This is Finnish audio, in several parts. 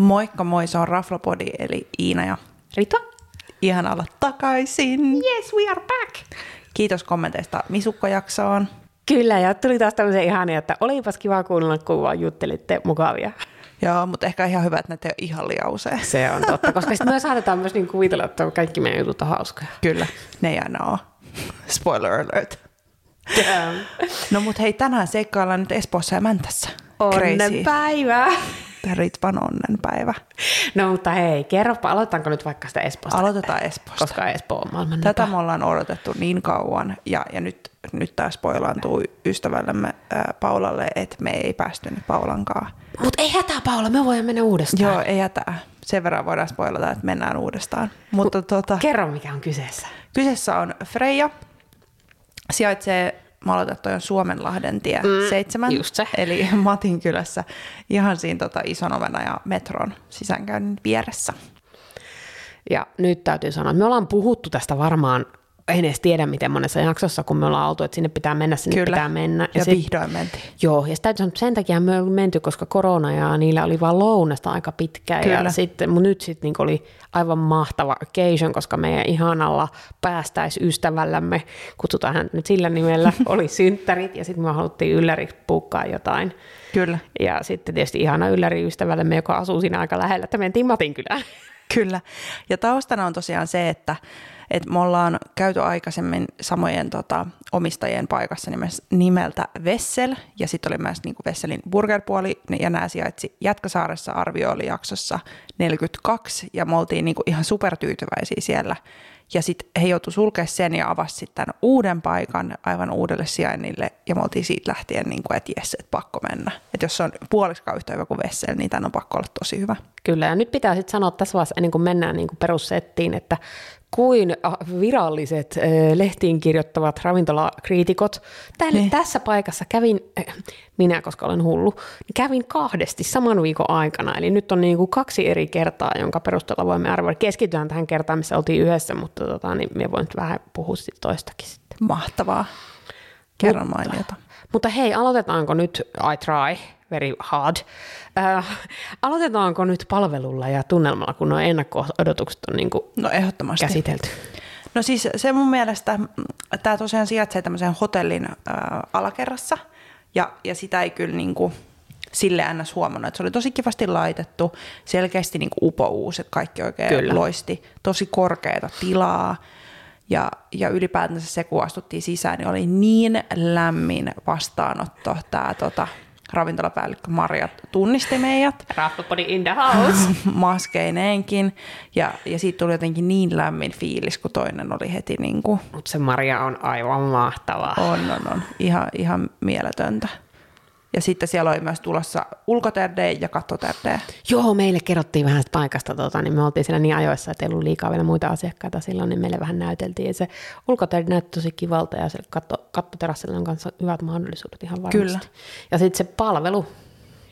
Moikka moi, se on Raflopodi eli Iina ja Rita? ihan olla takaisin. Yes, we are back! Kiitos kommenteista Misukko-jaksoon. Kyllä, ja tuli taas tämmöisen ihania, että olipas kiva kuunnella, kun vaan juttelitte mukavia. Joo, mutta ehkä ihan hyvä, että näitä ei ole ihan liian usein. Se on totta, koska sitten me saatetaan myös niin kuvitella, että kaikki meidän jutut on hauskoja. Kyllä, ne ei aina ole. Spoiler alert. Damn. No mut hei, tänään seikkaillaan nyt Espoossa ja Mäntässä. Onnenpäivää! Ritvan onnenpäivä. No mutta hei, kerropa, aloitetaanko nyt vaikka sitä Espoosta? Aloitetaan Espoosta. Koska Espoo on maailman Tätä me ollaan odotettu niin kauan ja, ja nyt, nyt tämä spoilaantuu ystävällemme ää, Paulalle, että me ei päästy nyt Paulankaan. Mut ei hätää Paula, me voidaan mennä uudestaan. Joo, ei hätää. Sen verran voidaan spoilata, että mennään uudestaan. Mutta tota, Kerro, mikä on kyseessä. kyseessä on Freja. Sijaitsee, mä aloitan toi Suomenlahden tie Mm, 7, just se. eli Matin kylässä, ihan siinä tota, ison ovena ja metron sisäänkäynnin vieressä. Ja nyt täytyy sanoa, että me ollaan puhuttu tästä varmaan, en edes tiedä miten monessa jaksossa, kun me ollaan oltu, että sinne pitää mennä, sinne Kyllä. pitää mennä. Ja, ja sit- vihdoin mentiin. Joo, ja sitä täytyy sanoa, että sen takia me ollaan menty, koska korona ja niillä oli vaan lounasta aika pitkään. Kyllä. Ja sitten, mutta nyt sitten niin oli aivan mahtava occasion, koska meidän ihanalla päästäisystävällämme, kutsutaan hän nyt sillä nimellä, oli synttärit ja sitten me haluttiin ylläriksi puukkaa jotain. Kyllä. Ja sitten tietysti ihana ylläri ystävällemme, joka asuu siinä aika lähellä, että mentiin Matin kylään. Kyllä. Ja taustana on tosiaan se, että, että me ollaan käyty aikaisemmin samojen tota, omistajien paikassa nimes, nimeltä Vessel, ja sitten oli myös niin Vesselin burgerpuoli, ja nämä sijaitsi Jätkäsaaressa, arvio oli jaksossa 42, ja me oltiin niin ihan supertyytyväisiä siellä. Ja sitten he joutuivat sulkea sen ja avasi sitten uuden paikan aivan uudelle sijainnille, ja me oltiin siitä lähtien, niin kuin, että jes, että pakko mennä. Että jos se on puoliksikaan yhtä hyvä kuin Vessel, niin tämän on pakko olla tosi hyvä. Kyllä, ja nyt pitää sitten sanoa tässä vaiheessa, ennen kuin mennään niin kuin perussettiin, että kuin ah, viralliset äh, lehtiin kirjoittavat ravintolakriitikot, tälle, Niin. tässä paikassa kävin, äh, minä koska olen hullu, niin kävin kahdesti saman viikon aikana, eli nyt on niin kuin kaksi eri kertaa, jonka perusteella voimme arvioida. Keskitytään tähän kertaan, missä oltiin yhdessä, mutta tota, niin me voin nyt vähän puhua sit toistakin sitten. Mahtavaa. Kerran mainiota. Mutta hei, aloitetaanko nyt, I try, very hard, äh, aloitetaanko nyt palvelulla ja tunnelmalla, kun nuo ennakko-odotukset on niin kuin No ehdottomasti. käsitelty? No siis se mun mielestä, tämä tosiaan sijaitsee tämmöisen hotellin äh, alakerrassa, ja, ja sitä ei kyllä niinku sille ns. huomannut, että se oli tosi kivasti laitettu, selkeästi niinku upouus, että kaikki oikein Kyllä. loisti, tosi korkeata tilaa, ja, ja ylipäätänsä se, kun astuttiin sisään, niin oli niin lämmin vastaanotto. Tämä tota, ravintolapäällikkö Marja tunnisti meidät Rappapodi in the house. maskeineenkin, ja, ja siitä tuli jotenkin niin lämmin fiilis, kun toinen oli heti niin kuin, Mutta se Maria on aivan mahtava. on, on, on, ihan, ihan mieletöntä. Ja sitten siellä oli myös tulossa ulkoterde ja kattoterde. Joo, meille kerrottiin vähän sitä paikasta, tota, niin me oltiin siellä niin ajoissa, että ei ollut liikaa vielä muita asiakkaita silloin, niin meille vähän näyteltiin. Ja se ulkoteide näytti tosi kivalta ja se katto, kattoterassilla on kanssa hyvät mahdollisuudet ihan varmasti. Kyllä. Ja sitten se palvelu,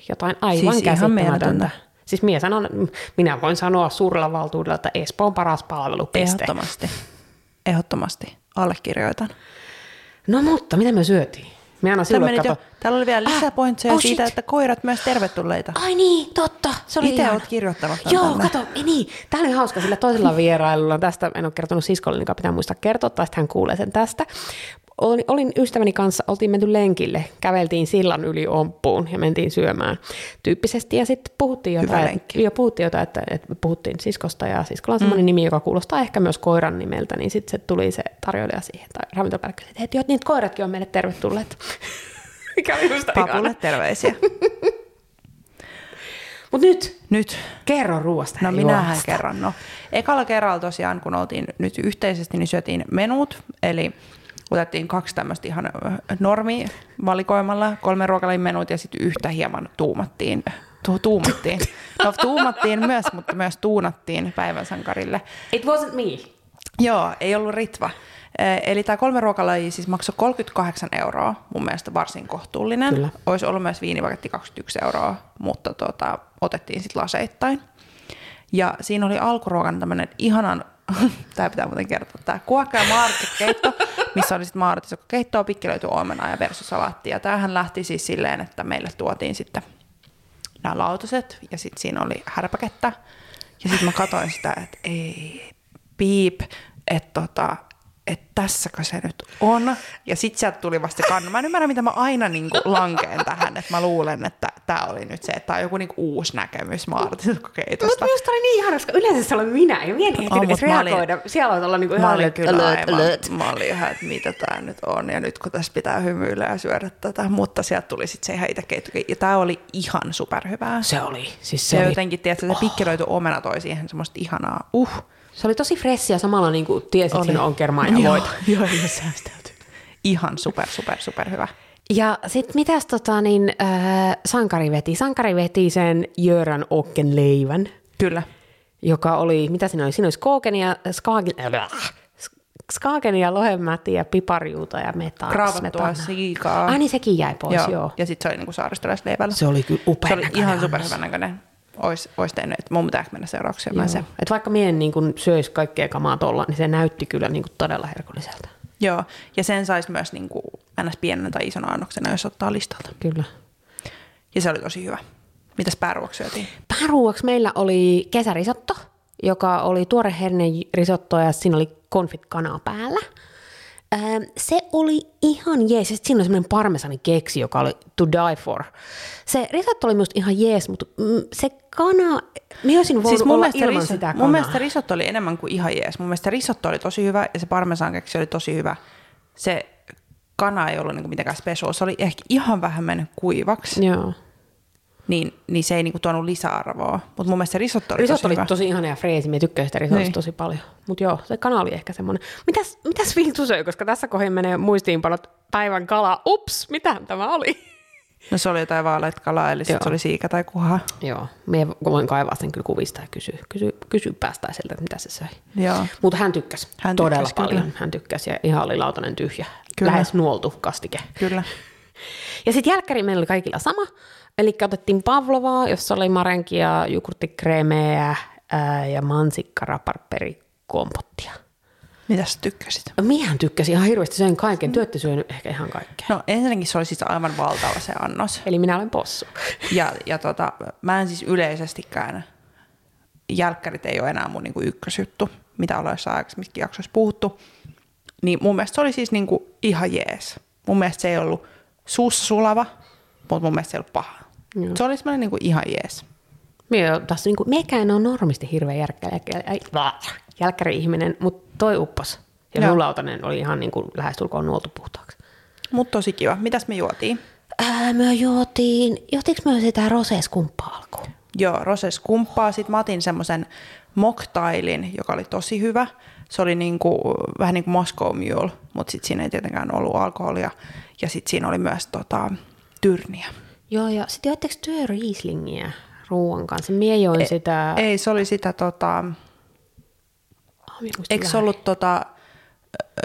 jotain aivan Siis käsittämätöntä. Siis minä, sanon, minä voin sanoa suurella valtuudella, että Espoon paras palvelu, piste. Ehdottomasti. Ehdottomasti. Allekirjoitan. No mutta, mitä me syötiin? Minä aina silloin menit jo, kato... täällä oli vielä lisäpointseja oh siitä, shit. että koirat myös tervetulleita. Ai niin, totta. Se oli Itse ihana. oot kirjoittanut Joo, tänne. kato, ei niin. Tämä oli hauska sillä toisella vierailulla. Tästä en ole kertonut siskolle, niin pitää muistaa kertoa, tai hän kuulee sen tästä. Olin, olin ystäväni kanssa, oltiin menty lenkille, käveltiin sillan yli omppuun ja mentiin syömään tyyppisesti. Ja sitten puhuttiin jotain, jo, puhuttiin jotain että, että puhuttiin siskosta ja siskolla on semmoinen mm. nimi, joka kuulostaa ehkä myös koiran nimeltä, niin sitten se tuli se tarjoilija siihen, tai ravintolapäällikkö, että hei, niitä koiratkin on meille tervetulleet. Mikä oli musta Papulle terveisiä. Mutta nyt, Nyt. kerro ruoasta No ja minähän juomasta. kerran. No, ekalla kerralla tosiaan, kun oltiin nyt yhteisesti, niin syötiin menut, eli otettiin kaksi tämmöistä ihan normi valikoimalla, kolme ruokalajin menut ja sitten yhtä hieman tuumattiin. Tu- tuumattiin. No tuumattiin myös, mutta myös tuunattiin päivän sankarille. It wasn't me. Joo, ei ollut Ritva. Eh, Eli tämä kolme ruokalajia siis maksoi 38 euroa, mun mielestä varsin kohtuullinen. Kyllä. Olisi ollut myös viinipaketti 21 euroa, mutta tota, otettiin sitten laseittain. Ja siinä oli alkuruokana tämmöinen ihanan, tämä pitää muuten kertoa, tämä kuokka ja maartisokkeitto, missä oli sitten maartisokkeittoa, pikkelöity omenaa ja versusalaattia. Ja tämähän lähti siis silleen, että meille tuotiin sitten nämä lautaset ja sitten siinä oli härpäkettä. Ja sitten mä katsoin sitä, että ei, piip, että tota, että tässäkö se nyt on. Ja sitten sieltä tuli vasta kannu. Mä en ymmärrä, mitä mä aina niin kuin lankeen tähän, että mä luulen, että tämä oli nyt se, että tämä on joku niin kuin uusi näkemys Martin kokeitusta. Mutta minusta oli niin ihana, koska yleensä se oli minä ja minä en ehtinyt edes reagoida. Olin, Siellä on olla niin kuin ihan, mä olin kyllä alert, alert. Mä olin ihan, että mitä tämä nyt on ja nyt kun tässä pitää hymyillä ja syödä tätä. Mutta sieltä tuli sitten se ihan itse keitto. Ja tämä oli ihan superhyvää. Se oli. Siis se, se oli... jotenkin, tiedätkö, se oh. pikkelöity omena toi siihen semmoista ihanaa, uh. Se oli tosi fressiä samalla niin kuin tiesit, että siinä on kermaa ja. Joo, joo, säästelty. Ihan super, super, super hyvä. Ja sitten mitäs tota, niin, äh, Sankari veti? Sankari veti sen Jöran Okken leivän. Kyllä. Joka oli, mitä siinä oli? Siinä oli Skogen ja, Skagen, äh, Skagen ja ja piparjuuta ja metaa. Kraavattua siikaa. Ah niin sekin jäi pois, joo. joo. Ja sitten se oli niinku saaristolaisleivällä. Se oli kyllä upea Se oli ihan superhyvän näköinen olisi, olisi tehnyt, että mun pitääkö mennä seuraavaksi syömään se. Et vaikka mien niin kun söisi kaikkea kamaa tuolla, niin se näytti kyllä niin todella herkulliselta. Joo, ja sen saisi myös niin kuin ns. pienen tai ison annoksena, jos ottaa listalta. Kyllä. Ja se oli tosi hyvä. Mitäs pääruoksi syötiin? Pääruoksi meillä oli kesärisotto, joka oli tuore risotto ja siinä oli konfit kanaa päällä. Ähm, se oli ihan jees. Sitten siinä oli semmoinen parmesani keksi, joka oli to die for. Se risotto oli minusta ihan jees, mutta mm, se kana, me olisin voinut siis mun olla ilman risotto, sitä kanaa. Mun mielestä risotto oli enemmän kuin ihan jees. Mun mielestä risotto oli tosi hyvä ja se parmesan keksi oli tosi hyvä. Se kana ei ollut niinku mitenkään special. Se oli ehkä ihan vähän mennyt kuivaksi. Joo niin, niin se ei niinku tuonut lisäarvoa. Mutta mun mielestä se risotto oli risotto tosi oli hyvä. tosi ihana ja freesi, mä tykkäsin sitä risottoa niin. tosi paljon. Mutta joo, se kana oli ehkä semmoinen. Mitäs, mitäs Vintu söi, koska tässä kohin menee muistiinpanot päivän kala. Ups, mitä tämä oli? No se oli jotain vaaleita kalaa, eli se oli siika tai kuha. Joo, me voin kaivaa sen kyllä kuvista ja kysyä, kysy, kysy päästäiseltä, että mitä se söi. Joo. Mutta hän tykkäsi hän todella tykkäsi, paljon. Kyllä. Hän tykkäsi ja ihan oli lautanen tyhjä. Kyllä. Lähes nuoltu kastike. Kyllä. Ja sitten jälkkäri meillä oli kaikilla sama. Eli otettiin pavlovaa, jossa oli marenkia, jukurttikremeä ja mansikkaraparperikompottia. Mitä sä tykkäsit? Miehän tykkäsin ihan hirveästi, söin kaiken. Työtte syönyt ehkä ihan kaikkea. No ensinnäkin se oli siis aivan valtava se annos. Eli minä olen possu. Ja, ja tota, mä en siis yleisestikään, jälkkärit ei ole enää mun niinku ykkösjuttu, mitä ollaan jossain aikaisemminkin jaksoissa puhuttu. Niin mun mielestä se oli siis niinku ihan jees. Mun mielestä se ei ollut suussa sulava, mutta mun mielestä se ei ollut paha. Joo. Se oli semmoinen niin kuin ihan jees. Mie, tässä, niin kuin, mekään on normisti hirveän jälkkäri-ihminen, mutta toi uppos. Ja Joo. lautanen oli ihan niin kuin lähestulkoon nuoltu puhtaaksi. Mutta tosi kiva. Mitäs me juotiin? Ää, me juotiin, juotiinko me sitä roseskumppaa alkuun? Joo, roseskumppaa. Sitten mä otin semmoisen moktailin, joka oli tosi hyvä. Se oli niinku, vähän niin kuin Moscow Mule, mutta sitten siinä ei tietenkään ollut alkoholia. Ja sitten siinä oli myös tota, tyrniä. Joo, ja sitten joitteko työ Rieslingiä ruoan kanssa? Mie join e- sitä... Ei, se oli sitä tota... Oh, Eikö se ollut tota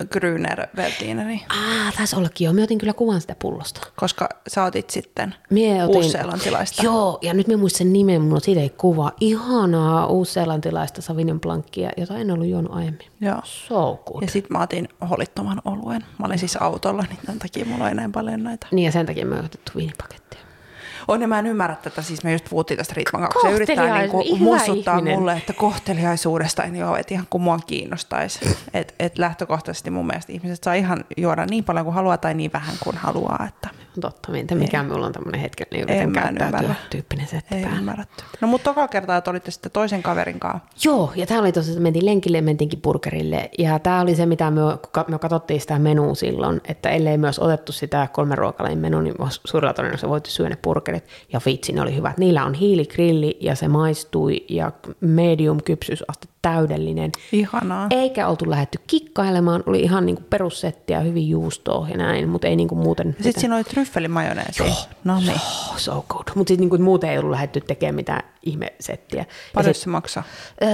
Grüner Veltineri? Ah, taisi ollakin joo. Mä otin kyllä kuvan sitä pullosta. Koska sä otit sitten Mie otin, uusseelantilaista. Joo, ja nyt mä muistan sen nimen, mulla siitä ei kuva. Ihanaa uusseelantilaista Sauvignon Blancia, jota en ollut juonut aiemmin. Joo. So good. Ja sitten mä otin holittoman oluen. Mä olin siis autolla, niin tämän takia mulla ei näin paljon näitä. Niin ja sen takia mä otettu viinipakettia. On ja mä en ymmärrä tätä, siis me just puhuttiin tästä Ritman kanssa. Se yrittää niinku muistuttaa ihminen. mulle, että kohteliaisuudesta en joo, että ihan kuin mua kiinnostaisi. että et lähtökohtaisesti mun mielestä ihmiset saa ihan juoda niin paljon kuin haluaa tai niin vähän kuin haluaa. Että Totta, mitä mikä minulla on tämmöinen hetken, niin yritän käyttäytyä tyyppinen setti Ei ymmärretty. No mutta toka kertaa, että olitte sitten toisen kaverin kanssa. Joo, ja tämä oli tosiaan, että mentiin lenkille ja mentiinkin burgerille. Ja tämä oli se, mitä me, me katsottiin sitä menua silloin, että ellei myös otettu sitä kolmen ruokalain menu, niin suurella todennäköisesti voitu syödä ne burgerit. Ja vitsi, ne oli hyvät. Niillä on hiiligrilli ja se maistui ja medium kypsyysaste täydellinen. Ihanaa. Eikä oltu lähetty kikkailemaan, oli ihan niinku perussettiä, hyvin juustoa ja näin, mutta ei niinku muuten... Sitten siinä oli tryffelimajoneesi. Joo, no niin. So, so good. Mutta sitten niinku muuten ei ollut lähetty tekemään mitään ihmesettiä. Paljon se maksaa?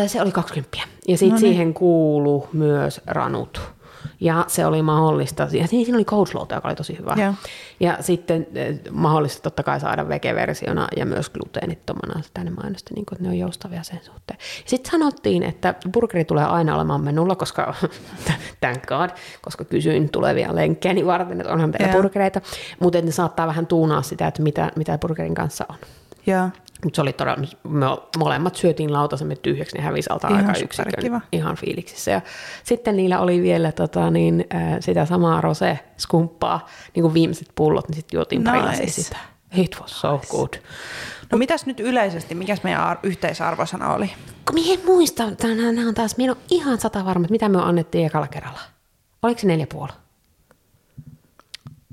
Se oli 20. Ja sitten no niin. siihen kuulu myös ranut ja se oli mahdollista. Ja siinä oli coachlouta, joka oli tosi hyvä. Ja, ja sitten eh, mahdollista totta kai saada vege-versiona ja myös gluteenittomana tänne mainosti, niin kuin, että ne on joustavia sen suhteen. Sitten sanottiin, että burgeri tulee aina olemaan menulla, koska thank God, koska kysyin tulevia lenkkejä niin varten, että onhan teillä burgereita, mutta ne saattaa vähän tuunaa sitä, että mitä, mitä burgerin kanssa on. Joo. Mutta se oli todella, me molemmat syötiin lautasemme tyhjäksi, ne hävisi alta Ihan aika yksikön ihan fiiliksissä. Ja sitten niillä oli vielä tota, niin, sitä samaa rose-skumppaa, niin kuin viimeiset pullot, niin sitten juotiin pari Nice. sitä. It was so good. No mitäs nyt yleisesti, mikäs meidän ar- yhteisarvosana oli? Kun en muista, nämä on taas, minä en ole ihan sata varma, että mitä me annettiin ekalla kerralla. Oliko se neljä puoli?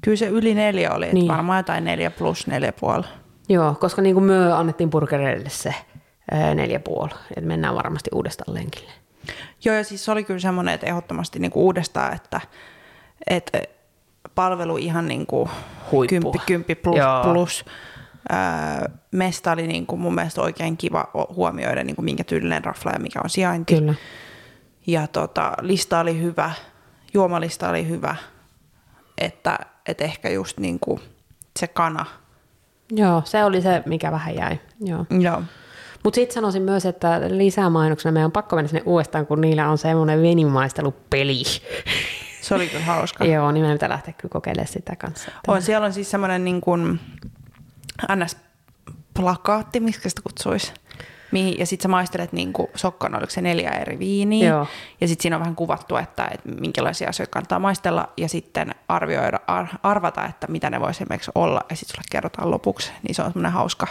Kyllä se yli neljä oli, niin. Niin. varmaan jotain neljä plus neljä puoli. Joo, koska niin kuin me annettiin burgereille se ää, neljä puoli, että mennään varmasti uudestaan lenkille. Joo, ja siis se oli kyllä semmoinen, että ehdottomasti niin kuin uudestaan, että, että palvelu ihan niin kuin Huippu. kymppi, kymppi plus, Joo. plus. Öö, mesta oli niin kuin mun mielestä oikein kiva huomioida, niin kuin minkä tyylinen rafla ja mikä on sijainti. Kyllä. Ja tota, lista oli hyvä, juomalista oli hyvä, että, että ehkä just niin kuin se kana. Joo, se oli se, mikä vähän jäi. Joo. Joo. Mutta sitten sanoisin myös, että lisämainoksena meidän on pakko mennä sinne uudestaan, kun niillä on semmoinen venimaistelupeli. Se oli kyllä hauska. Joo, niin meidän pitää lähteä kyllä kokeilemaan sitä kanssa. Että- On, siellä on siis semmoinen niin kuin NS-plakaatti, miksi sitä kutsuisi. Mihin, ja sitten sä maistelet niin kuin sokkona, oliko se neljä eri viiniä. Joo. Ja sitten siinä on vähän kuvattu, että, että minkälaisia asioita kannattaa maistella ja sitten arvioida, ar, arvata, että mitä ne voisi esimerkiksi olla. Ja sitten sulle kerrotaan lopuksi. Niin se on semmoinen hauska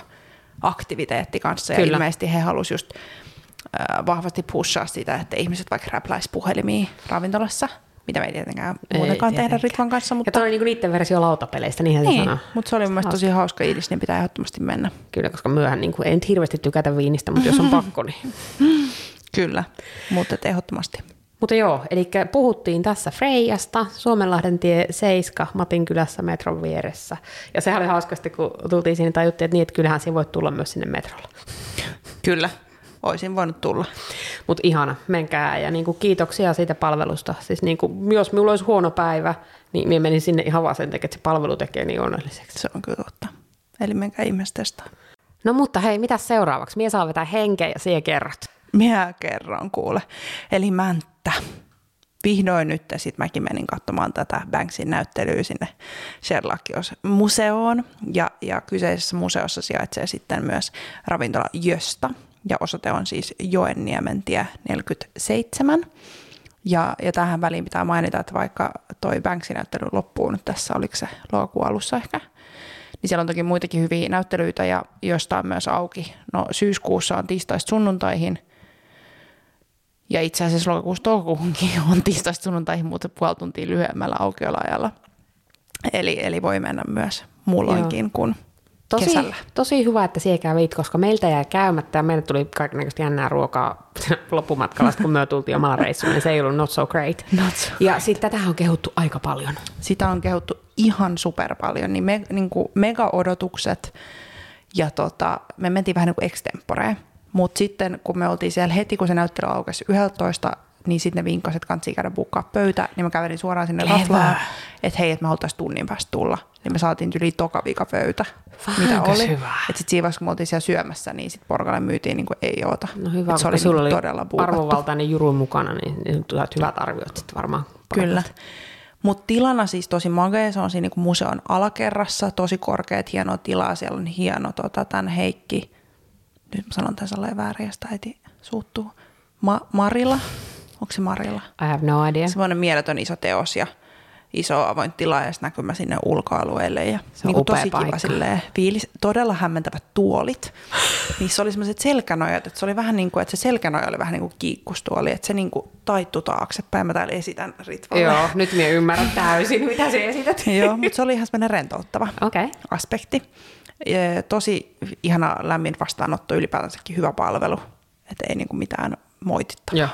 aktiviteetti kanssa. Ja Kyllä. ilmeisesti he halusivat just äh, vahvasti pushaa sitä, että ihmiset vaikka räpläisi puhelimia ravintolassa, mitä me ei tietenkään Ei muutenkaan tehdä tietenkään. Ritvan kanssa. Ja Mutta... toi oli niinku niiden versio lautapeleistä, niinhän Niin, sanoo. mutta se oli mun tosi hauska idis, niin pitää ehdottomasti mennä. Kyllä, koska myöhän niin kuin, ei nyt hirveästi tykätä viinistä, mutta jos on pakko, niin... Kyllä, mutta ehdottomasti. Mutta joo, eli puhuttiin tässä Freijasta, Suomenlahden tie 7, Matin kylässä metron vieressä. Ja sehän oli hauskasti, kun tultiin sinne, tajuttiin, että niin, että kyllähän siinä voi tulla myös sinne metrolla. Kyllä, olisin voinut tulla. Mutta ihana, menkää ja niinku kiitoksia siitä palvelusta. Siis niinku, jos minulla olisi huono päivä, niin minä menin sinne ihan vaan sen takia, että se palvelu tekee niin onnelliseksi. Se on kyllä totta. Eli menkää ihmeessä testaa. No mutta hei, mitä seuraavaksi? Mie saa vetää henkeä ja siihen kerrot. Minä kerron kuule. Eli Mänttä. Vihdoin nyt sitten mäkin menin katsomaan tätä Banksin näyttelyä sinne Sherlock-museoon. Ja, ja kyseisessä museossa sijaitsee sitten myös ravintola Jösta. Ja osoite on siis Joenniemen tie 47. Ja, ja tähän väliin pitää mainita, että vaikka toi Banksin näyttely loppuu nyt tässä, oliko se lokakuun alussa ehkä, niin siellä on toki muitakin hyviä näyttelyitä ja josta on myös auki. No syyskuussa on tiistaista sunnuntaihin ja itse asiassa lokakuussa toukokuuhunkin on tiistaista sunnuntaihin, mutta puoli tuntia lyhyemmällä aukioloajalla. Eli, eli voi mennä myös muulloinkin kuin Tosi, kesällä. tosi hyvä, että siellä kävit, koska meiltä jäi käymättä ja meille tuli kaikenlaista jännää ruokaa loppumatkalla, kun me tultiin omalla reissulla, niin se ei ollut not so great. Not so ja sitten tätä on kehuttu aika paljon. Sitä on kehuttu ihan super paljon, niin, me, niin kuin mega-odotukset ja tota, me mentiin vähän niin kuin extemporeen. Mutta sitten kun me oltiin siellä heti, kun se näyttely aukesi 11, niin sitten ne vinkkasivat, että kannattaa käydä bukkaa pöytä, niin mä kävelin suoraan sinne Clever. raflaan, että hei, että me haluttaisiin tunnin päästä tulla. Niin me saatiin yli toka vika pöytä, mitä oli. hyvä. Että sitten siinä vaiheessa, kun me oltiin siellä syömässä, niin sitten porkalle myytiin niin kuin ei oota. No hyvä, Et se oli, sulla niin oli todella buukattu. arvovaltainen juru mukana, niin, niin tulet hyvät arviot sitten varmaan. Kyllä. Mutta tilana siis tosi magea, se on siinä niinku museon alakerrassa, tosi korkeat, hienoa tilaa, siellä on hieno tota, tämän Heikki, nyt mä sanon tämän salleen väärin, josta äiti suuttuu, Ma- Marila, onko se Marila? I have no idea. Semmoinen mieletön iso teos ja iso avoin tila ja näkymä sinne ulkoalueelle ja Se on upea tosi paikka. kiva silleen, fiilis, todella hämmentävät tuolit. Niissä oli semmoiset selkänojat, että se oli vähän niin kuin, että se selkänoja oli vähän niin kuin kiikkustuoli, että se niin kuin taittui taaksepäin. Mä täällä esitän Ritvalle. Joo, nyt minä ymmärrän täysin, mitä se esität. Joo, mutta se oli ihan semmoinen rentouttava. Okay. aspekti. Ja Tosi ihana lämmin vastaanotto, ylipäätänsäkin hyvä palvelu. Että ei niinku mitään moitittavaa Joo.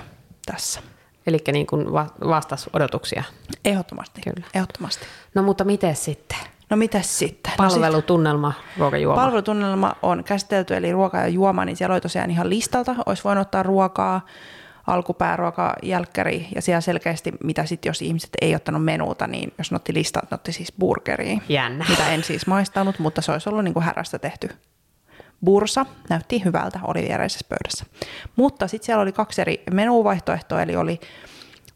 tässä. Eli niin kuin va- vastas odotuksia. Ehdottomasti. Kyllä. Ehdottomasti. No mutta miten sitten? No mitäs sitten? No Palvelu, tunnelma, ruokajuoma. sit palvelutunnelma on käsitelty, eli ruoka ja juoma, niin siellä oli tosiaan ihan listalta. Olisi voinut ottaa ruokaa, alkupääruoka, jälkkäri ja siellä selkeästi, mitä sitten jos ihmiset ei ottanut menuuta, niin jos ne otti listaa, ne otti siis burgeria. Jännä. Mitä en siis maistanut, mutta se olisi ollut niin kuin härästä tehty bursa. Näytti hyvältä, oli viereisessä pöydässä. Mutta sitten siellä oli kaksi eri menuvaihtoehtoa, eli oli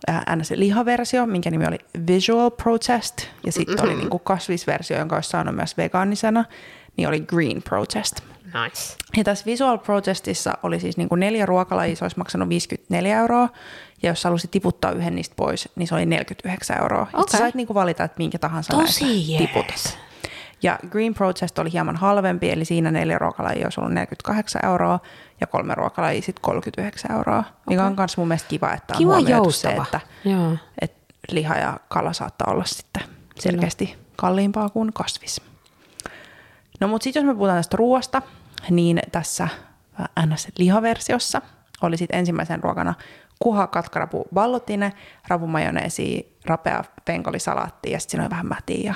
äh, ns. lihaversio, minkä nimi oli Visual Protest, ja sitten oli niinku kasvisversio, jonka olisi saanut myös vegaanisena, niin oli Green Protest. Nice. Ja tässä Visual Protestissa oli siis niinku neljä ruokalajia, se olisi maksanut 54 euroa, ja jos sä halusit tiputtaa yhden niistä pois, niin se oli 49 euroa. Okay. Sä sait niinku valita, että minkä tahansa Tosi näistä jees. tiputat. Ja Green Protest oli hieman halvempi, eli siinä neljä ruokalajia olisi ollut 48 euroa ja kolme ruokalajia sitten 39 euroa, mikä on myös mun mielestä kiva, että on Kiva se, että, Joo. että liha ja kala saattaa olla sitten selkeästi kalliimpaa kuin kasvis. No mutta sitten jos me puhutaan tästä ruoasta, niin tässä äh, NS-lihaversiossa oli sitten ensimmäisen ruokana kuha, katkarapu, ballotine, rapumajoneesi, rapea penkolisalaatti ja sitten siinä oli vähän mätiä. Ja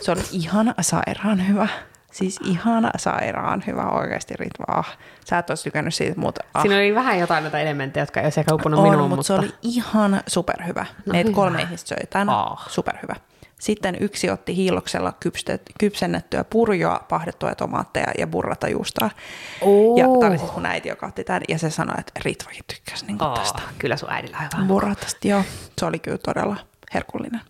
se oli ihan sairaan hyvä. Siis ihan sairaan hyvä oikeasti Ritva. Ah, sä et olisi tykännyt siitä, mutta ah, Siinä oli vähän jotain näitä elementtejä, jotka ei olisi ehkä uppunut on, minuun, mutta mutta... se oli ihan superhyvä. No Meitä kolme ihmistä söi tämän, Ah. superhyvä. Sitten yksi otti hiiloksella kypstet- kypsennettyä purjoa, pahdettuja tomaatteja ja burratajuustoa. Oo. Ja tämä oli siis mun äiti, joka otti tämän, ja se sanoi, että Ritvakin tykkäsi niin Oh, tästä kyllä sun äidillä on hyvä. burratasta. Joo, se oli kyllä todella herkullinen.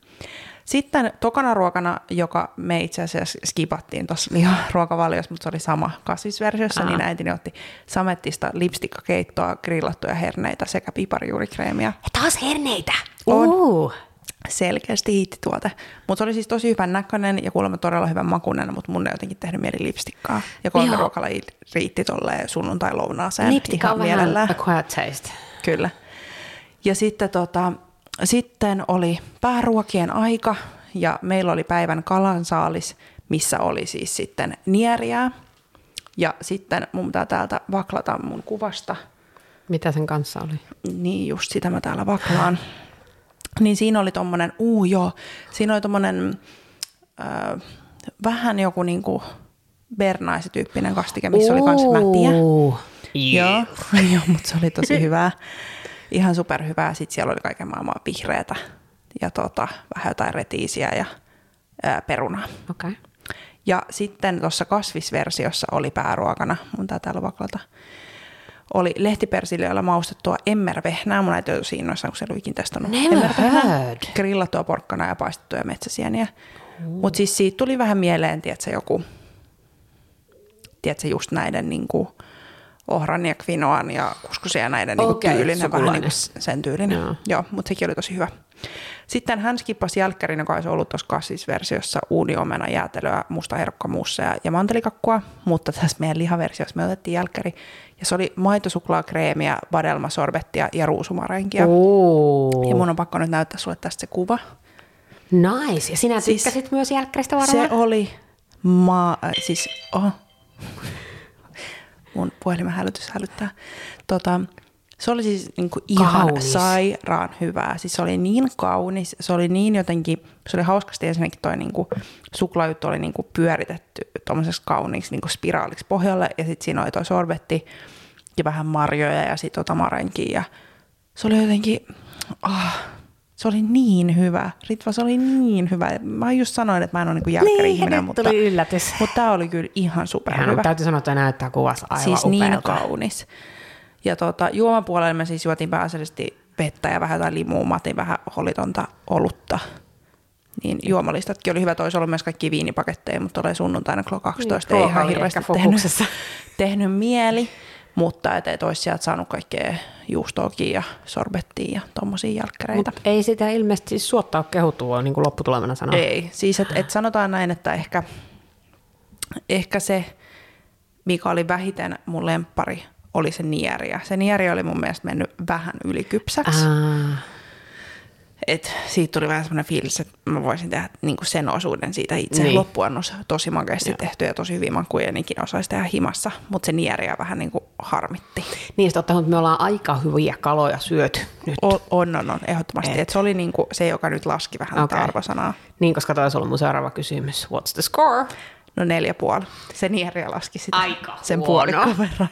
Sitten tokana ruokana, joka me itse asiassa skipattiin tuossa ruokavaliossa, mutta se oli sama kasvisversiossa, niin äitini otti samettista lipstikkakeittoa, grillattuja herneitä sekä piparjuurikreemiä. Ja taas herneitä. On. Uh. Selkeästi hiittituote. Mutta se oli siis tosi hyvän näköinen ja kuulemma todella hyvän makuinen, mutta mun ei jotenkin tehnyt mieli lipstikkaa. Ja kolme Joo. ruokalajia riitti tolleen sunnuntai-lounaaseen. Lipstikka on vähän mielellään. acquired taste. Kyllä. Ja sitten, tota, sitten oli pääruokien aika ja meillä oli päivän kalansaalis, missä oli siis sitten nieriää. Ja sitten mun pitää täältä vaklata mun kuvasta. Mitä sen kanssa oli? Niin just sitä mä täällä vaklaan. Niin siinä oli tommonen, uu joo, siinä oli tommonen äh, vähän joku niinku bernaisi-tyyppinen kastike, missä oli kans mätiä. Ooh. Joo, joo mutta se oli tosi hyvää. Ihan superhyvää. Sitten siellä oli kaiken maailman vihreätä ja tota, vähän jotain retiisiä ja ää, perunaa. Okei. Okay. Ja sitten tuossa kasvisversiossa oli pääruokana, mun tää täällä vaklata, oli lehtipersiljöillä maustettua emmervehnää. Mun äiti oli tosi innoissaan, kun se oli ikin testannut Never emmervehnää. Grillattua porkkana ja paistettuja metsäsieniä. Mutta siis siitä tuli vähän mieleen, tiedätkö, joku, tiedätkö, just näiden niin kuin, ohran ja kvinoan ja kuskusen ja näiden niin Okei, tyylinen, vähän sukulainen. niin kuin sen tyylinen. Joo. Joo, mutta sekin oli tosi hyvä. Sitten hän skippasi jälkkärin, joka olisi ollut tuossa kasvisversiossa uuniomena, jäätelöä, musta herkkamuusseja ja mantelikakkua, mutta tässä meidän lihaversiossa me otettiin jälkkäri ja se oli maitosuklaakreemiä, vadelmasorbettia ja ruusumarenkia. Ooh. Ja mun on pakko nyt näyttää sulle tästä se kuva. Nice. Ja sinä Siis- tykkäsit myös jälkkäristä varmaan? Se oli ma- siis, oho. Mun puhelimen hälytys hälyttää. Tota, se oli siis niinku ihan Kaunis. sairaan hyvää. Siis se oli niin kaunis, se oli niin jotenkin, se oli hauskasti ensinnäkin toi niinku suklaajuttu oli niinku pyöritetty tommoseksi kauniiksi niinku spiraaliksi pohjalle ja sitten siinä oli toi sorbetti ja vähän marjoja ja sitten tota marenkia ja se oli jotenkin, ah, se oli niin hyvä. Ritva, se oli niin hyvä. Mä just sanoin, että mä en ole niinku Niin, ihminen, mutta, tuli yllätys. mutta tämä oli kyllä ihan superhyvä. Ihan, täytyy sanoa, että näyttää kuvassa aivan siis niin upealta. kaunis. Ja tota, juomapuolella me siis juotiin pääasiallisesti vettä ja vähän jotain limua, mä otin vähän holitonta olutta. Niin juomalistatkin oli hyvä, olisi ollut myös kaikki viinipaketteja, mutta oli sunnuntaina kello 12, Niin, ei ihan hirveästi tehnyt, tehnyt mieli, mutta et, et olisi sieltä saanut kaikkea juustoakin ja sorbettia ja tommosia jälkkäreitä. Mut ei sitä ilmeisesti siis suottaa kehuttua, niin kuin lopputulemana sanoo. Ei, siis että et sanotaan näin, että ehkä, ehkä se, mikä oli vähiten mun lemppari, oli se nieri. Ja se nieri oli mun mielestä mennyt vähän ylikypsäksi. Ah, Et siitä tuli vähän semmoinen fiilis, että mä voisin tehdä niinku sen osuuden siitä itse Niin. loppuannos tosi makeasti tehty ja tosi hyvin makuja, ja ikinä osaisi tehdä himassa. Mutta se nieriä vähän niinku harmitti. niin sitten ottaa, me ollaan aika hyviä kaloja syöty nyt. On, on, on, on ehdottomasti. Et. Et. se oli niinku se, joka nyt laski vähän okay. arvosanaa. Niin, koska toi olisi ollut mun seuraava kysymys. What's the score? No neljä puoli. Se nieriä laski sitä Aika sen huono. puolikon verran.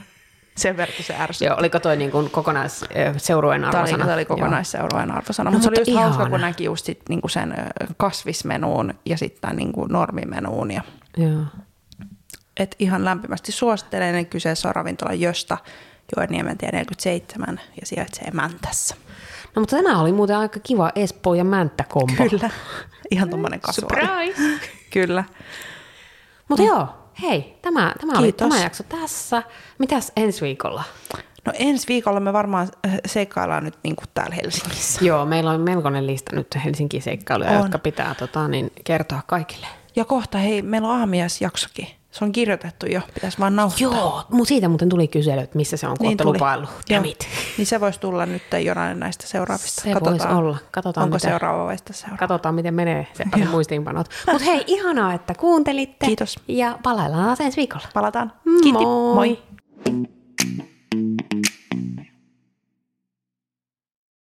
Sen verran se ärsytti. Joo, oliko toi niin kuin kokonaisseurueen Tämä oli, arvosana? tämä oli kokonaisseurojen arvosana, No, mutta se oli mutta just hauska, kun näki just sit, niinku sen ö, kasvismenuun ja sitten niinku normimenuun. Ja, Joo. Et ihan lämpimästi suosittelen, että kyseessä on ravintola Jöstä, Joenniementie 47 ja sijaitsee Mäntässä. No mutta tämä oli muuten aika kiva Espoo ja Mänttä kombo. Kyllä. Ihan tuommoinen kasuaali. Surprise! Kyllä. Mutta joo, hei, tämä, tämä oli tämä jakso tässä. Mitäs ensi viikolla? No ensi viikolla me varmaan äh, seikkaillaan nyt niin kuin täällä Helsingissä. Joo, meillä on melkoinen lista nyt Helsinki-seikkailuja, On. jotka pitää tota, niin, kertoa kaikille. Ja kohta, hei, meillä on aamiaisjaksokin. Se on kirjoitettu jo, pitäisi vaan nauhoittaa. Joo, mu- siitä muuten tuli kysely, että missä se on, kun niin lupaillut. It. Niin se voisi tulla nyt jonain näistä seuraavista. Se voisi olla. Katsotaan, onko mitä- seuraava vai sitten seuraava. Katsotaan, miten menee Seppäsen muistiinpanot. Mutta hei, ihanaa, että kuuntelitte. Kiitos. Ja palaillaan ensi viikolla. Palataan. Moi. Moi.